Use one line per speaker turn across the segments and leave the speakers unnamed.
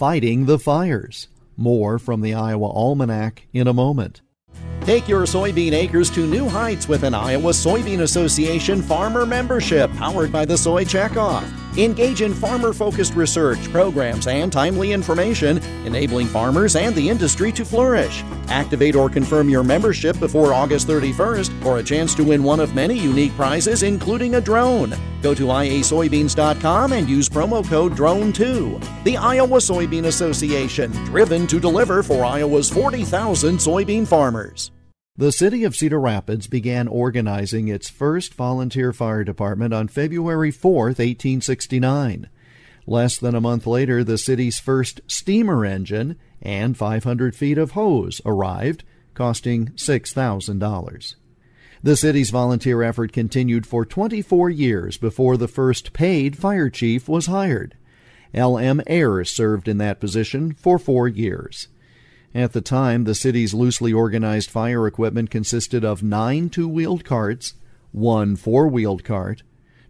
fighting the fires. More from the Iowa Almanac in a moment.
Take your soybean acres to new heights with an Iowa Soybean Association farmer membership powered by the Soy Checkoff. Engage in farmer focused research, programs, and timely information, enabling farmers and the industry to flourish. Activate or confirm your membership before August 31st for a chance to win one of many unique prizes, including a drone. Go to iasoybeans.com and use promo code DRONE2. The Iowa Soybean Association, driven to deliver for Iowa's 40,000 soybean farmers.
The city of Cedar Rapids began organizing its first volunteer fire department on February 4, 1869. Less than a month later, the city's first steamer engine and 500 feet of hose arrived, costing $6,000. The city's volunteer effort continued for 24 years before the first paid fire chief was hired. L.M. Ayers served in that position for four years. At the time, the city's loosely organized fire equipment consisted of nine two wheeled carts, one four wheeled cart,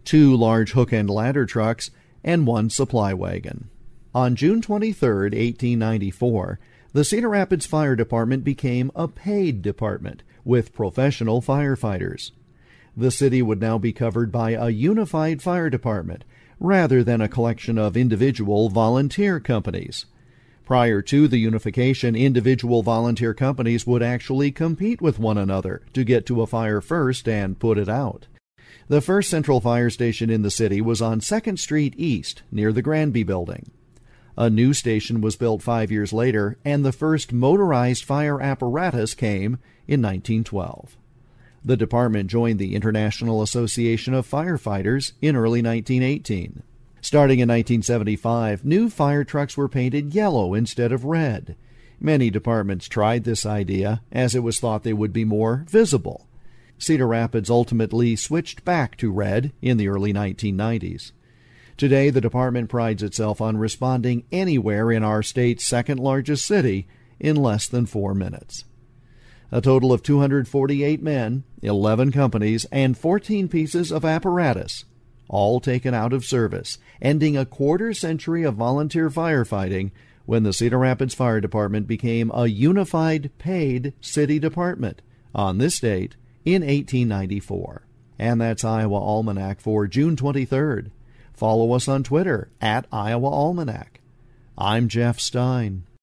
two large hook and ladder trucks, and one supply wagon. On June 23, 1894, the Cedar Rapids Fire Department became a paid department with professional firefighters. The city would now be covered by a unified fire department rather than a collection of individual volunteer companies. Prior to the unification, individual volunteer companies would actually compete with one another to get to a fire first and put it out. The first central fire station in the city was on 2nd Street East, near the Granby Building. A new station was built five years later, and the first motorized fire apparatus came in 1912. The department joined the International Association of Firefighters in early 1918. Starting in 1975, new fire trucks were painted yellow instead of red. Many departments tried this idea, as it was thought they would be more visible. Cedar Rapids ultimately switched back to red in the early 1990s. Today, the department prides itself on responding anywhere in our state's second largest city in less than four minutes. A total of 248 men, 11 companies, and 14 pieces of apparatus all taken out of service, ending a quarter century of volunteer firefighting when the Cedar Rapids Fire Department became a unified paid city department on this date in 1894. And that's Iowa Almanac for June 23rd. Follow us on Twitter at Iowa Almanac. I'm Jeff Stein.